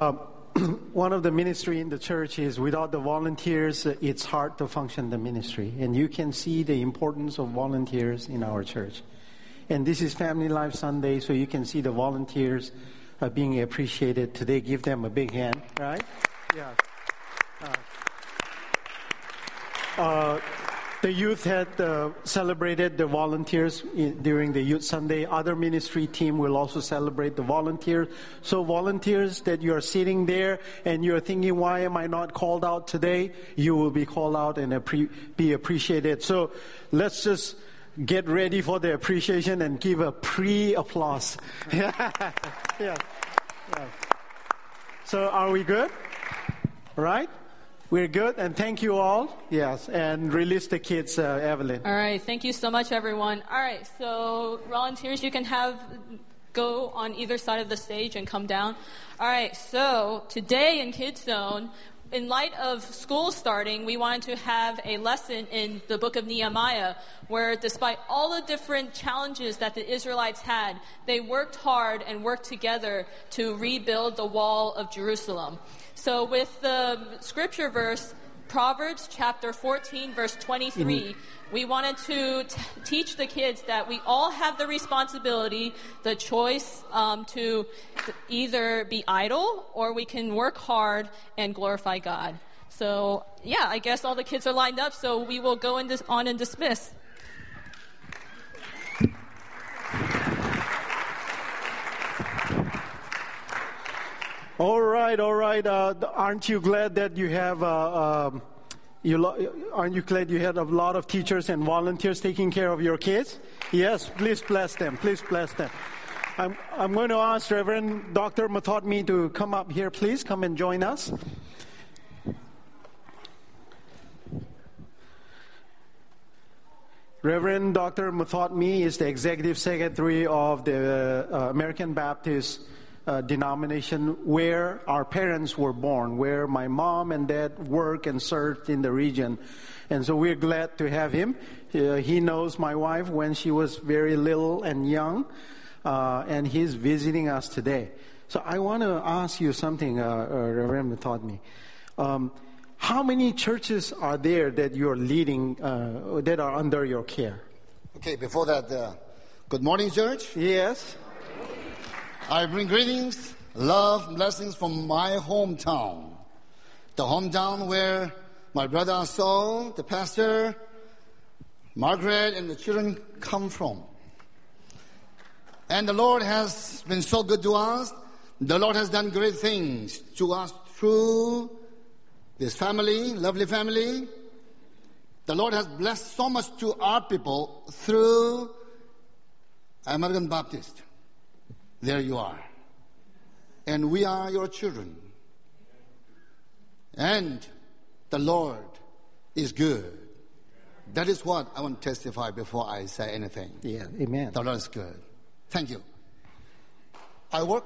Um, one of the ministry in the church is without the volunteers, it's hard to function the ministry. And you can see the importance of volunteers in our church. And this is Family Life Sunday, so you can see the volunteers uh, being appreciated today. Give them a big hand, right? Yeah. Uh, uh, the youth had uh, celebrated the volunteers in, during the Youth Sunday. Other ministry team will also celebrate the volunteers. So volunteers that you are sitting there and you're thinking, why am I not called out today? You will be called out and appre- be appreciated. So let's just get ready for the appreciation and give a pre-applause. yeah. yeah. So are we good? Right? We're good, and thank you all. Yes, and release the kids, uh, Evelyn. All right, thank you so much, everyone. All right, so volunteers, you can have go on either side of the stage and come down. All right, so today in Kids Zone, in light of school starting, we wanted to have a lesson in the book of Nehemiah, where despite all the different challenges that the Israelites had, they worked hard and worked together to rebuild the wall of Jerusalem. So, with the scripture verse, Proverbs chapter 14, verse 23, mm-hmm. we wanted to t- teach the kids that we all have the responsibility, the choice um, to either be idle or we can work hard and glorify God. So, yeah, I guess all the kids are lined up, so we will go dis- on and dismiss. All right, all right. Uh, aren't you glad that you have? Uh, um, you lo- aren't you glad you had a lot of teachers and volunteers taking care of your kids? Yes, please bless them. Please bless them. I'm, I'm going to ask Reverend Dr. Mathodmi to come up here, please. Come and join us. Reverend Dr. Mathodmi is the executive secretary of the uh, American Baptist uh, denomination where our parents were born, where my mom and dad worked and served in the region. And so we're glad to have him. Uh, he knows my wife when she was very little and young, uh, and he's visiting us today. So I want to ask you something, uh, uh, Reverend Mathodmi. Um, how many churches are there that you're leading, uh, that are under your care? Okay, before that, good morning, church. Yes. I bring greetings, love, blessings from my hometown. The hometown where my brother Saul, the pastor, Margaret, and the children come from. And the Lord has been so good to us. The Lord has done great things to us through this family, lovely family. The Lord has blessed so much to our people through American Baptist. There you are. And we are your children. And the Lord is good. That is what I want to testify before I say anything. Yeah, amen. The Lord is good. Thank you. I work.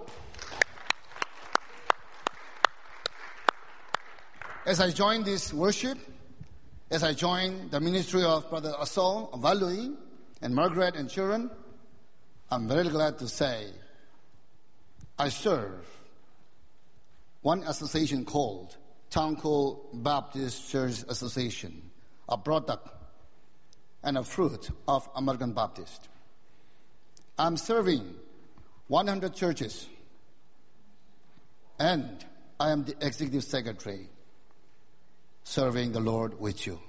As I join this worship, as I join the ministry of Brother Asol, Valui, and Margaret and children, I'm very glad to say I serve one association called Tangkhul Baptist Church Association, a product and a fruit of American Baptist. I'm serving 100 churches and I am the executive secretary serving the Lord with you.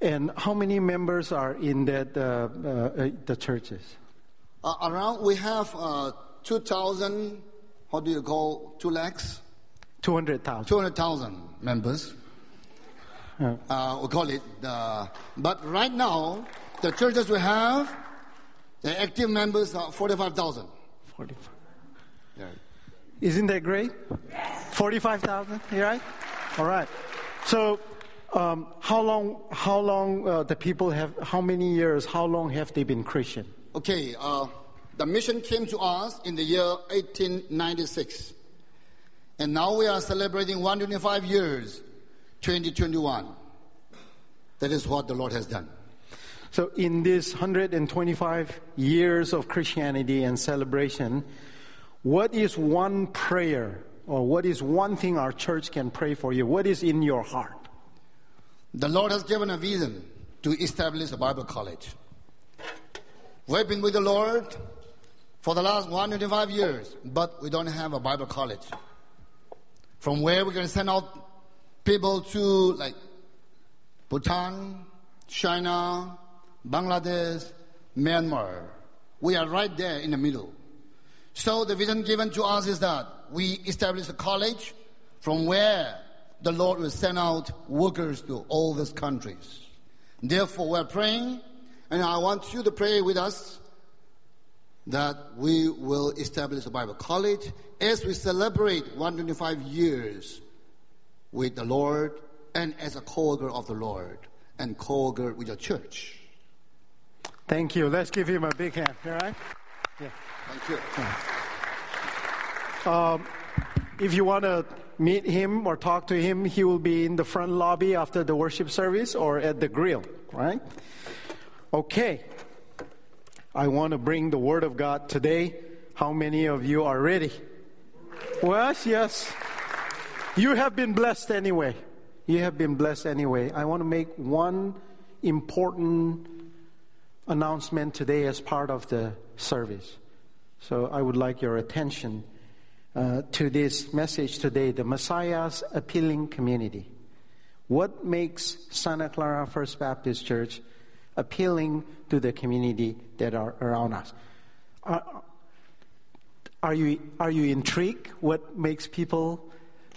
And how many members are in that uh, uh, the churches? Uh, around we have uh, 2,000, how do you call, 2 lakhs? 200,000. 200,000 members. Yeah. Uh, we call it. but right now, the churches we have, the active members are 45,000. 45. Yeah. Isn't that great? Yes. 45,000, you right? All right. So, um, how long, how long uh, the people have, how many years, how long have they been Christian? Okay, uh, the mission came to us in the year 1896. And now we are celebrating 125 years, 2021. That is what the Lord has done. So, in this 125 years of Christianity and celebration, What is one prayer or what is one thing our church can pray for you? What is in your heart? The Lord has given a vision to establish a Bible college. We've been with the Lord for the last 125 years, but we don't have a Bible college. From where we're going to send out people to like Bhutan, China, Bangladesh, Myanmar. We are right there in the middle. So the vision given to us is that we establish a college from where the Lord will send out workers to all these countries. Therefore, we're praying, and I want you to pray with us that we will establish a Bible college as we celebrate 125 years with the Lord and as a co-worker of the Lord and co-worker with the church. Thank you. Let's give him a big hand, all right? Yeah. Thank you. Um, if you want to meet him or talk to him, he will be in the front lobby after the worship service or at the grill, right? Okay. I want to bring the Word of God today. How many of you are ready? Well, yes. You have been blessed anyway. You have been blessed anyway. I want to make one important announcement today as part of the service. So I would like your attention uh, to this message today the Messiah's appealing community. What makes Santa Clara First Baptist Church appealing to the community that are around us? Are, are you, are you intrigued? What makes people,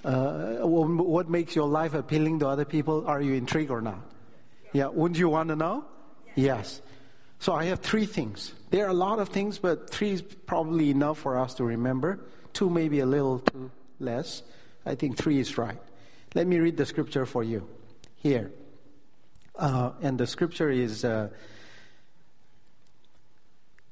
uh, what makes your life appealing to other people? Are you intrigued or not? Yeah, wouldn't you want to know? Yes. So I have three things. There are a lot of things, but three is probably enough for us to remember. Two maybe a little too less. I think three is right. Let me read the scripture for you here. Uh, and the scripture is uh,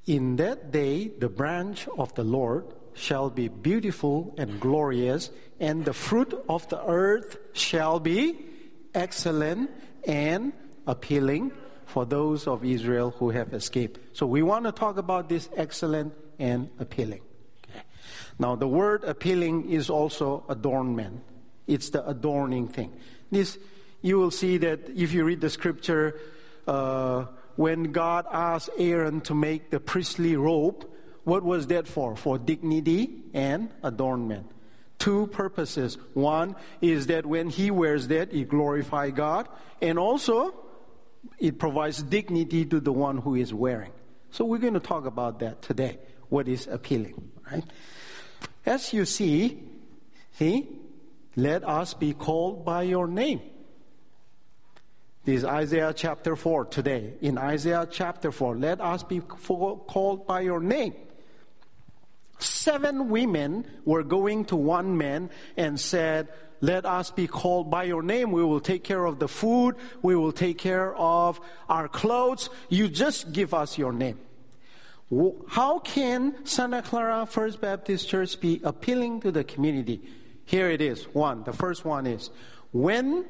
In that day, the branch of the Lord shall be beautiful and glorious, and the fruit of the earth shall be excellent and appealing for those of Israel who have escaped. So we want to talk about this excellent and appealing. Okay. Now, the word appealing is also adornment. It's the adorning thing. This, you will see that if you read the scripture, uh, when God asked Aaron to make the priestly robe, what was that for? For dignity and adornment. Two purposes. One is that when he wears that, he glorifies God, and also it provides dignity to the one who is wearing. So we're going to talk about that today. What is appealing, right? As you see, see, let us be called by your name. Is Isaiah chapter 4 today. In Isaiah chapter 4, let us be called by your name. Seven women were going to one man and said, let us be called by your name. We will take care of the food. We will take care of our clothes. You just give us your name. How can Santa Clara First Baptist Church be appealing to the community? Here it is. One. The first one is when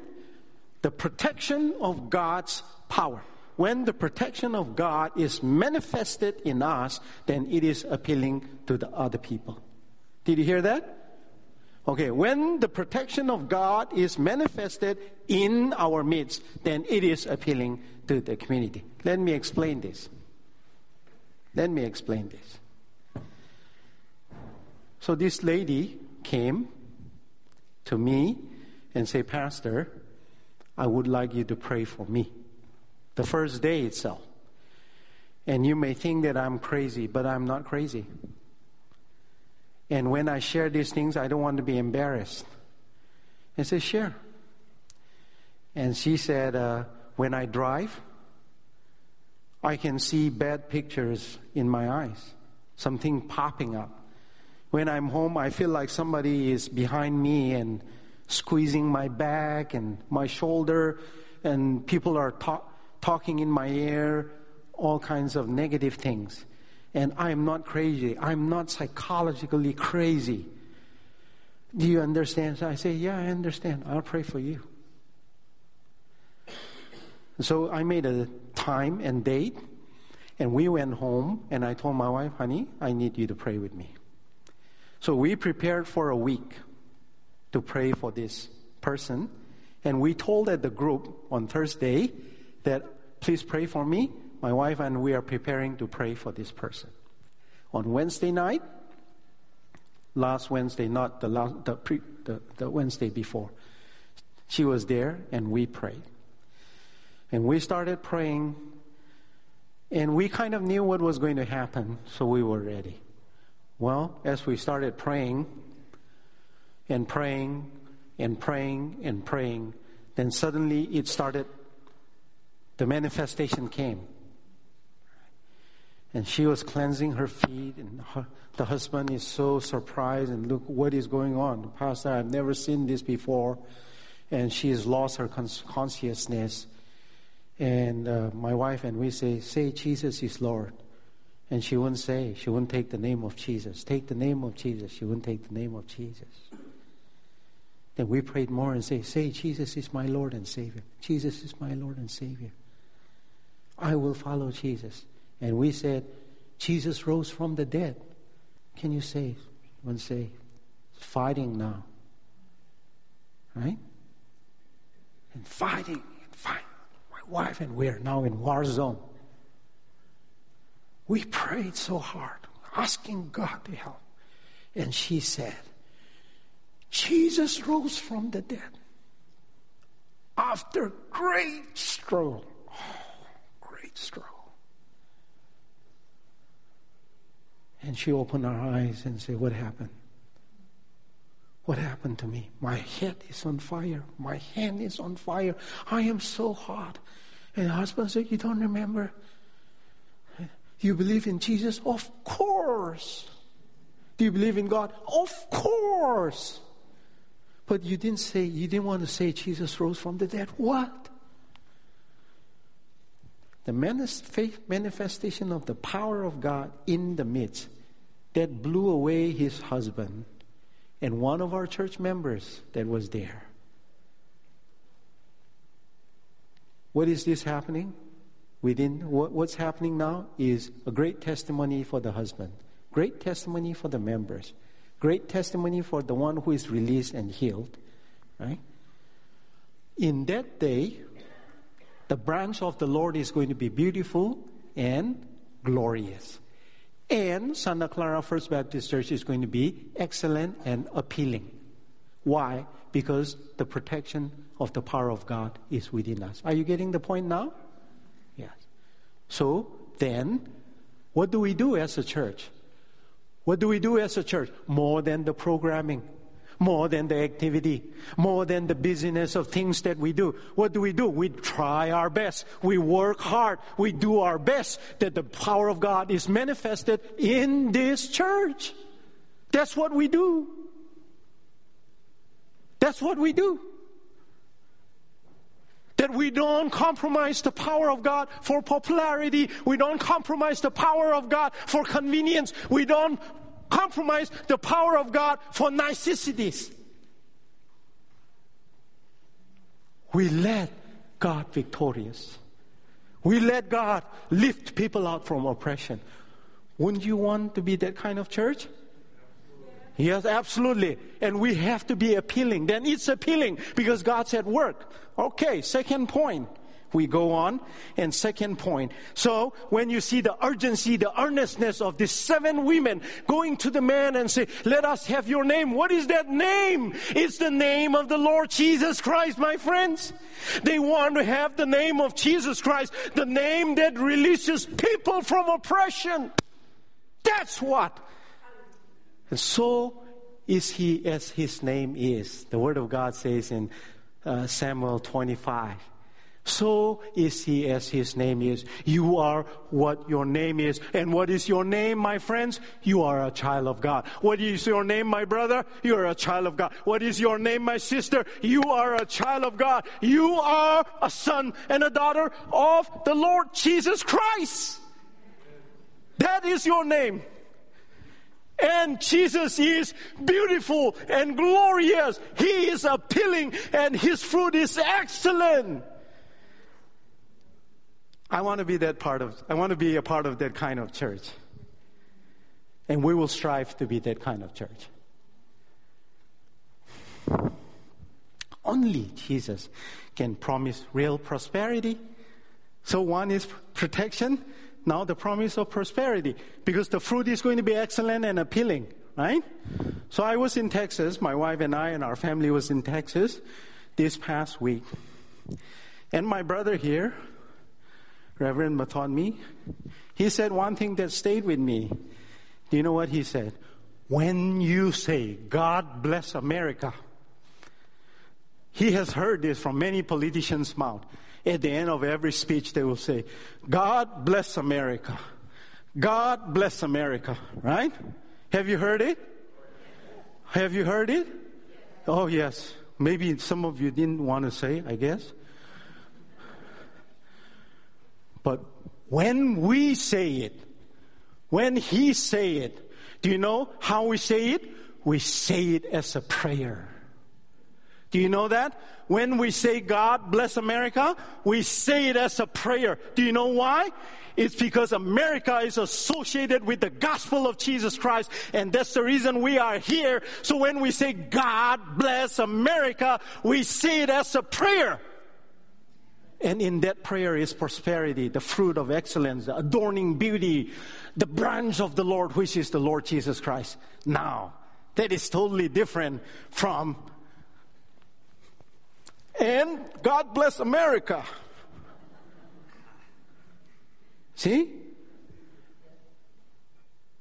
the protection of God's power. When the protection of God is manifested in us, then it is appealing to the other people. Did you hear that? Okay, when the protection of God is manifested in our midst, then it is appealing to the community. Let me explain this. Let me explain this. So this lady came to me and say, Pastor, I would like you to pray for me. The first day itself. And you may think that I'm crazy, but I'm not crazy. And when I share these things, I don't want to be embarrassed. I said, Share. And she said, uh, When I drive, I can see bad pictures in my eyes, something popping up. When I'm home, I feel like somebody is behind me and squeezing my back and my shoulder, and people are talk, talking in my ear, all kinds of negative things and I am not crazy. I'm not psychologically crazy. Do you understand? So I say, Yeah, I understand. I'll pray for you. So I made a time and date, and we went home, and I told my wife, Honey, I need you to pray with me. So we prepared for a week to pray for this person. And we told at the group on Thursday that please pray for me. My wife and we are preparing to pray for this person. On Wednesday night, last Wednesday, not the, last, the, pre, the, the Wednesday before, she was there and we prayed. And we started praying, and we kind of knew what was going to happen, so we were ready. Well, as we started praying and praying and praying and praying, then suddenly it started, the manifestation came. And she was cleansing her feet, and her, the husband is so surprised and look what is going on. Pastor, I've never seen this before. And she has lost her consciousness. And uh, my wife and we say, Say Jesus is Lord. And she wouldn't say, she wouldn't take the name of Jesus. Take the name of Jesus. She wouldn't take the name of Jesus. Then we prayed more and say, Say, Jesus is my Lord and Savior. Jesus is my Lord and Savior. I will follow Jesus. And we said, Jesus rose from the dead. Can you say? One say, fighting now. Right? And fighting and fighting. My wife and we are now in war zone. We prayed so hard, asking God to help. And she said, Jesus rose from the dead after great struggle. Oh, great struggle. And she opened her eyes and said, What happened? What happened to me? My head is on fire. My hand is on fire. I am so hot. And the husband said, You don't remember? You believe in Jesus? Of course. Do you believe in God? Of course. But you didn't say, you didn't want to say Jesus rose from the dead. What? the manifestation of the power of God in the midst that blew away his husband and one of our church members that was there. What is this happening? Within what, what's happening now is a great testimony for the husband, great testimony for the members, great testimony for the one who is released and healed. Right? In that day, the branch of the Lord is going to be beautiful and glorious. And Santa Clara First Baptist Church is going to be excellent and appealing. Why? Because the protection of the power of God is within us. Are you getting the point now? Yes. So then, what do we do as a church? What do we do as a church? More than the programming more than the activity, more than the busyness of things that we do. What do we do? We try our best. We work hard. We do our best that the power of God is manifested in this church. That's what we do. That's what we do. That we don't compromise the power of God for popularity. We don't compromise the power of God for convenience. We don't compromise the power of God for niceties. We let God victorious. We let God lift people out from oppression. Wouldn't you want to be that kind of church? Yes, absolutely. And we have to be appealing. Then it's appealing because God said work. Okay, second point we go on. And second point. So when you see the urgency, the earnestness of these seven women going to the man and say, let us have your name. What is that name? It's the name of the Lord Jesus Christ, my friends. They want to have the name of Jesus Christ, the name that releases people from oppression. That's what. And so is he as his name is. The word of God says in uh, Samuel 25 so is he as his name is. You are what your name is. And what is your name, my friends? You are a child of God. What is your name, my brother? You are a child of God. What is your name, my sister? You are a child of God. You are a son and a daughter of the Lord Jesus Christ. That is your name. And Jesus is beautiful and glorious. He is appealing and his fruit is excellent. I want to be that part of, I want to be a part of that kind of church. And we will strive to be that kind of church. Only Jesus can promise real prosperity. So, one is protection, now the promise of prosperity, because the fruit is going to be excellent and appealing, right? So, I was in Texas, my wife and I and our family was in Texas this past week. And my brother here, Reverend Mathodmi, he said one thing that stayed with me. Do you know what he said? When you say, God bless America, he has heard this from many politicians' mouth. At the end of every speech, they will say, God bless America. God bless America, right? Have you heard it? Have you heard it? Oh, yes. Maybe some of you didn't want to say, I guess. But when we say it, when He say it, do you know how we say it? We say it as a prayer. Do you know that? When we say God bless America, we say it as a prayer. Do you know why? It's because America is associated with the gospel of Jesus Christ, and that's the reason we are here. So when we say God bless America, we say it as a prayer. And in that prayer is prosperity, the fruit of excellence, the adorning beauty, the branch of the Lord, which is the Lord Jesus Christ. Now, that is totally different from, and God bless America. See?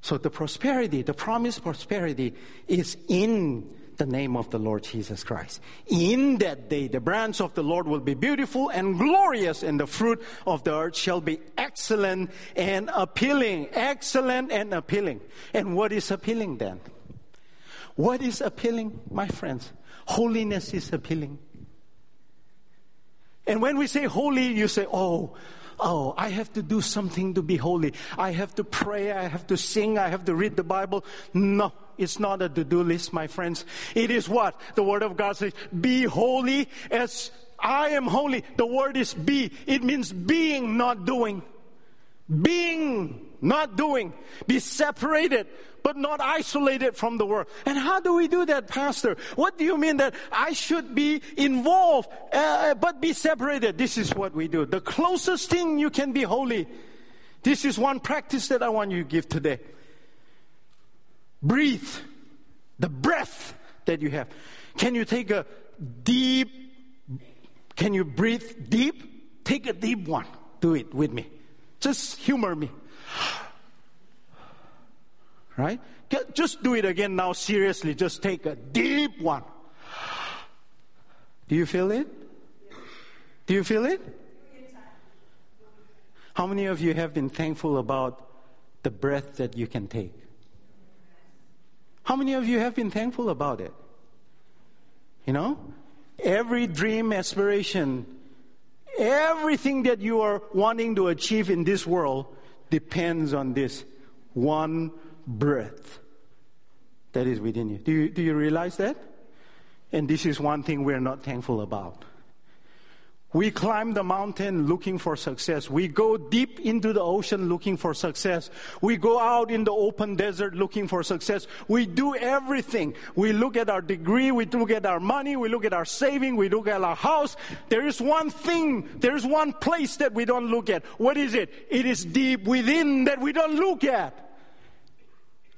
So the prosperity, the promised prosperity is in the name of the Lord Jesus Christ. In that day, the branch of the Lord will be beautiful and glorious, and the fruit of the earth shall be excellent and appealing. Excellent and appealing. And what is appealing then? What is appealing, my friends? Holiness is appealing. And when we say holy, you say, oh, oh, I have to do something to be holy. I have to pray, I have to sing, I have to read the Bible. No, it's not a to do list, my friends. It is what? The Word of God says, be holy as I am holy. The word is be. It means being, not doing. Being, not doing. Be separated, but not isolated from the world. And how do we do that, Pastor? What do you mean that I should be involved, uh, but be separated? This is what we do. The closest thing you can be holy. This is one practice that I want you to give today. Breathe. The breath that you have. Can you take a deep, can you breathe deep? Take a deep one. Do it with me. Just humor me. Right? Just do it again now, seriously. Just take a deep one. Do you feel it? Do you feel it? How many of you have been thankful about the breath that you can take? How many of you have been thankful about it? You know? Every dream, aspiration, everything that you are wanting to achieve in this world depends on this one breath that is within you. Do you, do you realize that? And this is one thing we're not thankful about. We climb the mountain looking for success. We go deep into the ocean looking for success. We go out in the open desert looking for success. We do everything. We look at our degree, we look at our money, we look at our saving, we look at our house. There is one thing, there is one place that we don't look at. What is it? It is deep within that we don't look at.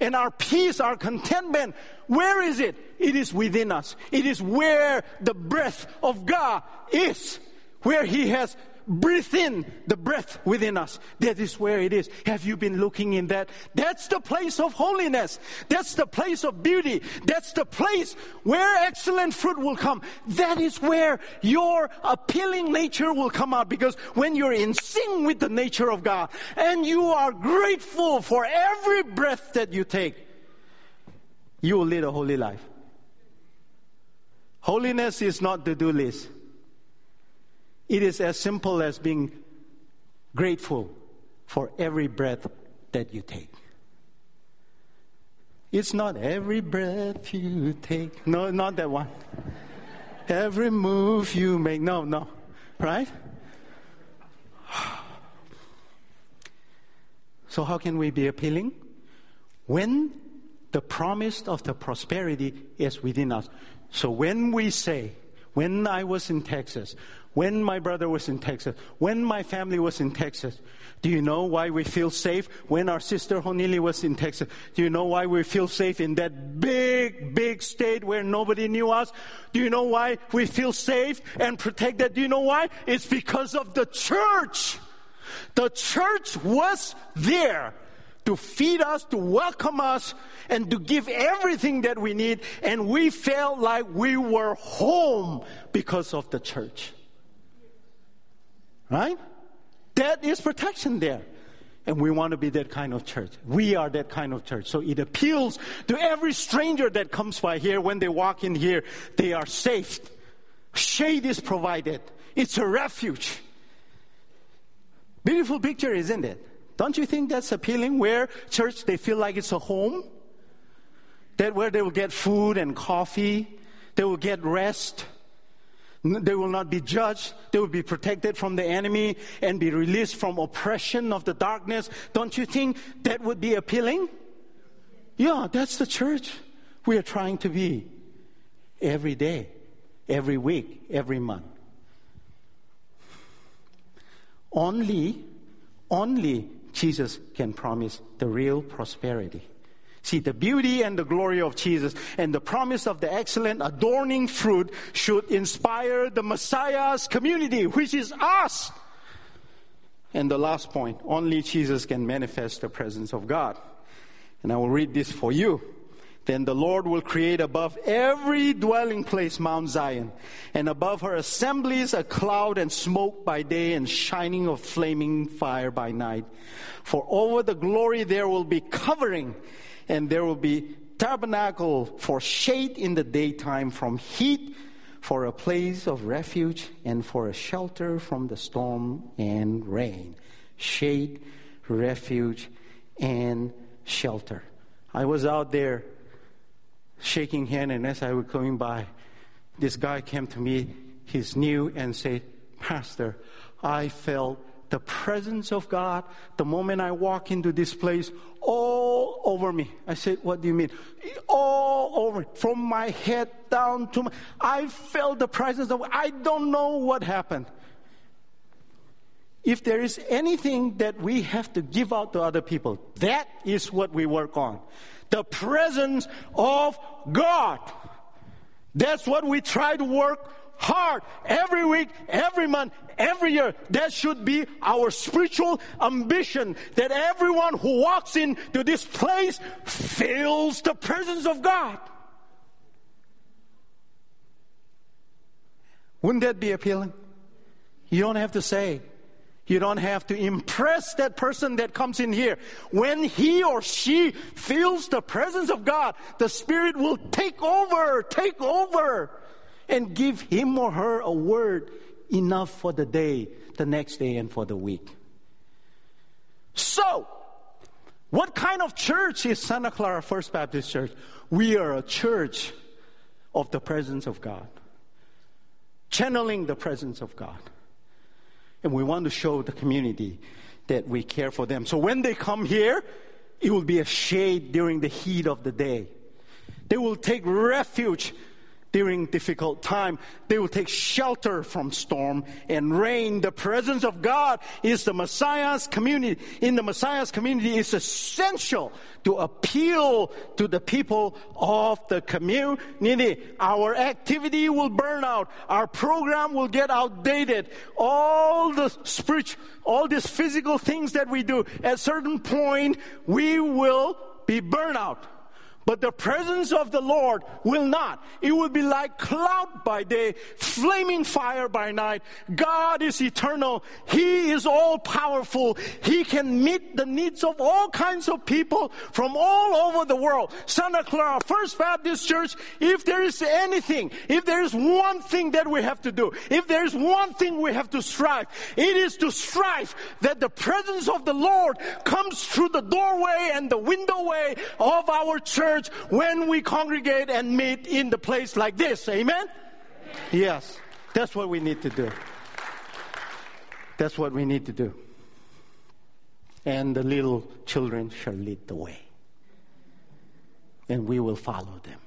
And our peace, our contentment, where is it? It is within us. It is where the breath of God is where He has breathed in the breath within us. That is where it is. Have you been looking in that? That's the place of holiness. That's the place of beauty. That's the place where excellent fruit will come. That is where your appealing nature will come out because when you're in sync with the nature of God and you are grateful for every breath that you take, you will lead a holy life. Holiness is not the do list. It is as simple as being grateful for every breath that you take. It's not every breath you take. No, not that one. every move you make. No, no. Right? So, how can we be appealing? When the promise of the prosperity is within us. So when we say, when I was in Texas, when my brother was in Texas, when my family was in Texas, do you know why we feel safe? When our sister Honili was in Texas, do you know why we feel safe in that big, big state where nobody knew us? Do you know why we feel safe and protected? Do you know why? It's because of the church. The church was there to feed us, to welcome us, and to give everything that we need. And we felt like we were home because of the church. Right? That is protection there. And we want to be that kind of church. We are that kind of church. So it appeals to every stranger that comes by here. When they walk in here, they are safe. Shade is provided. It's a refuge. Beautiful picture, isn't it? Don't you think that's appealing? Where church, they feel like it's a home? That where they will get food and coffee, they will get rest, they will not be judged, they will be protected from the enemy and be released from oppression of the darkness. Don't you think that would be appealing? Yeah, that's the church we are trying to be every day, every week, every month. Only, only Jesus can promise the real prosperity. See, the beauty and the glory of Jesus and the promise of the excellent adorning fruit should inspire the Messiah's community, which is us. And the last point, only Jesus can manifest the presence of God. And I will read this for you. Then the Lord will create above every dwelling place Mount Zion, and above her assemblies a cloud and smoke by day and shining of flaming fire by night. For over the glory there will be covering, and there will be tabernacle for shade in the daytime from heat, for a place of refuge, and for a shelter from the storm and rain. Shade, refuge, and shelter. I was out there shaking hand, and as I was going by, this guy came to me. He's new and said, Pastor, I felt the presence of God the moment I walk into this place all over me. I said, What do you mean? All over, from my head down to my. I felt the presence of. I don't know what happened. If there is anything that we have to give out to other people, that is what we work on the presence of God. That's what we try to work hard every week, every month, every year. That should be our spiritual ambition that everyone who walks into this place feels the presence of God. Wouldn't that be appealing? You don't have to say, you don't have to impress that person that comes in here. When he or she feels the presence of God, the Spirit will take over, take over, and give him or her a word enough for the day, the next day, and for the week. So, what kind of church is Santa Clara First Baptist Church? We are a church of the presence of God, channeling the presence of God. And we want to show the community that we care for them. So when they come here, it will be a shade during the heat of the day. They will take refuge during difficult time. They will take shelter from storm and rain. The presence of God is the Messiah's community. In the Messiah's community is essential to appeal to the people of the community. Our activity will burn out. Our program will get outdated. All the spiritual, all these physical things that we do, at certain point, we will be burnt out. But the presence of the Lord will not. It will be like cloud by day, flaming fire by night. God is eternal. He is all powerful. He can meet the needs of all kinds of people from all over the world. Santa Clara First Baptist Church, if there is anything, if there is one thing that we have to do, if there is one thing we have to strive, it is to strive that the presence of the Lord comes through the doorway and the window way of our church church when we congregate and meet in the place like this. Amen? Yes, that's what we need to do. That's what we need to do. And the little children shall lead the way. and we will follow them.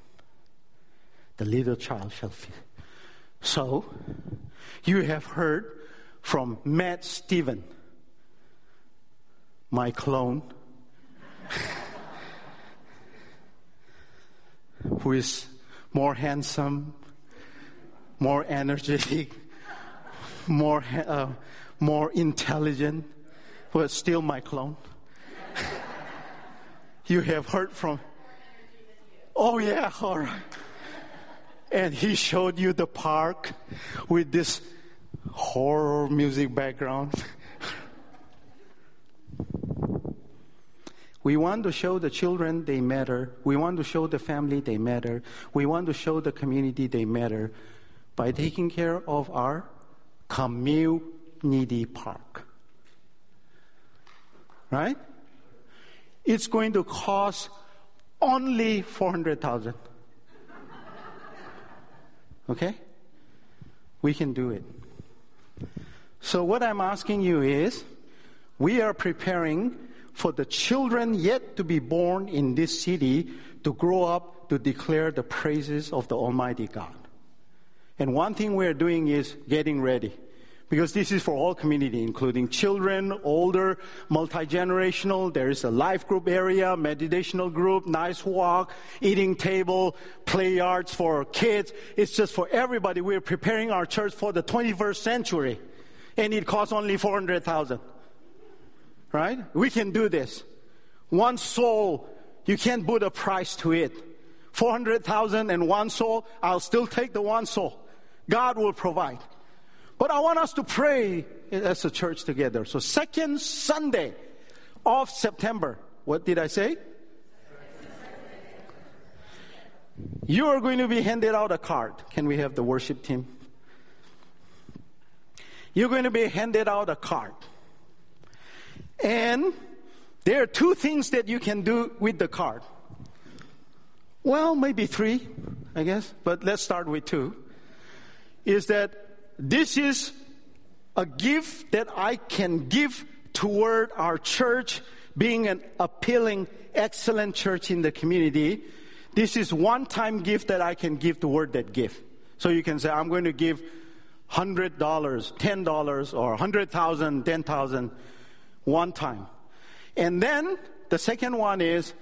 The little child shall feed. So, you have heard from Matt Stephen, my clone, who is more handsome, more energetic, more, uh, more intelligent, but still my clone. you have heard from. Oh, yeah, all right. And he showed you the park with this horror music background. We want to show the children they matter. We want to show the family they matter. We want to show the community they matter by taking care of our community park. Right? It's going to cost only 400,000. Okay? We can do it. So what I'm asking you is we are preparing for the children yet to be born in this city to grow up to declare the praises of the Almighty God. And one thing we're doing is getting ready. Because this is for all community, including children, older, multi-generational. There is a life group area, meditational group, nice walk, eating table, play yards for kids. It's just for everybody. We're preparing our church for the 21st century. And it costs only 400,000 right? We can do this. One soul, you can't put a price to it. 400,000 and one soul, I'll still take the one soul. God will provide. But I want us to pray as a church together. So second Sunday of September, what did I say? You are going to be handed out a card. Can we have the worship team? You're going to be handed out a card. And there are two things that you can do with the card. Well, maybe three, I guess, but let's start with two. Is that this is a gift that I can give toward our church being an appealing, excellent church in the community. This is one time gift that I can give toward that gift. So you can say, I'm going to give $100, $10, or 100,000, 10,000 one time. And then the second one is,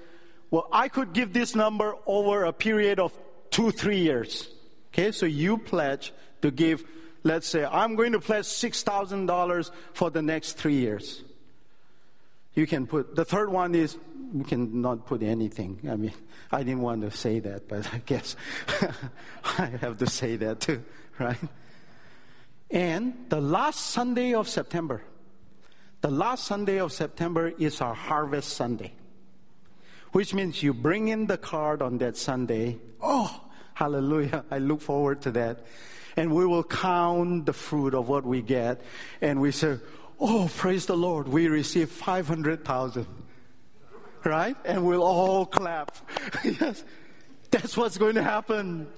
well, I could give this number over a period of two, three years. Okay, so you pledge to give, let's say, I'm going to pledge $6,000 for the next three years. You can put, the third one is, you can not put anything. I mean, I didn't want to say that, but I guess I have to say that too, right? And the last Sunday of September, the last Sunday of September is our Harvest Sunday, which means you bring in the card on that Sunday. Oh, hallelujah. I look forward to that. And we will count the fruit of what we get. And we say, Oh, praise the Lord, we received 500,000. Right? And we'll all clap. yes. That's what's going to happen.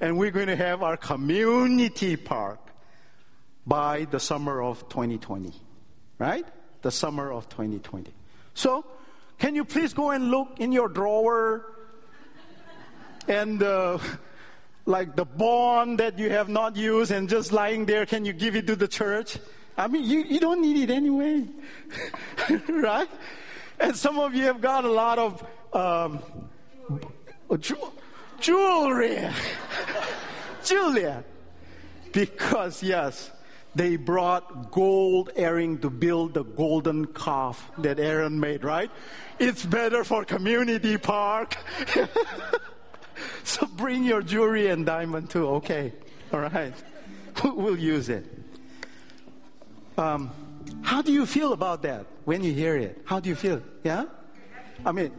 And we're going to have our community park by the summer of 2020 right? The summer of 2020. So, can you please go and look in your drawer and uh, like the bond that you have not used and just lying there, can you give it to the church? I mean, you, you don't need it anyway, right? And some of you have got a lot of um, jewelry, Julia, because yes, they brought gold earring to build the golden calf that Aaron made, right? It's better for community park. so bring your jewelry and diamond too. Okay. All right. We'll use it. Um, how do you feel about that when you hear it? How do you feel? Yeah? I mean,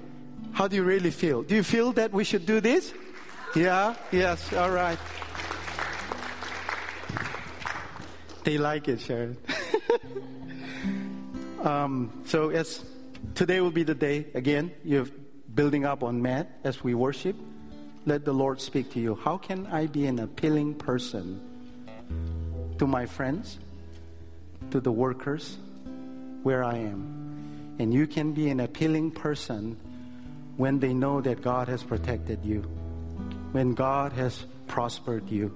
how do you really feel? Do you feel that we should do this? Yeah? Yes. All right. They like it, Sharon. um, so as today will be the day again, you're building up on Matt as we worship. Let the Lord speak to you. How can I be an appealing person to my friends, to the workers, where I am? And you can be an appealing person when they know that God has protected you, when God has prospered you,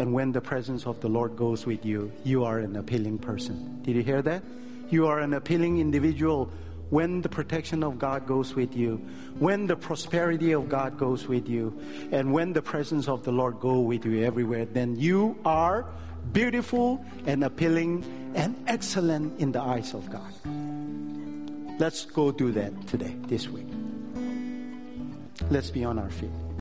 and when the presence of the Lord goes with you, you are an appealing person. Did you hear that? You are an appealing individual when the protection of God goes with you, when the prosperity of God goes with you, and when the presence of the Lord go with you everywhere, then you are beautiful and appealing and excellent in the eyes of God. Let's go do that today, this week. Let's be on our feet.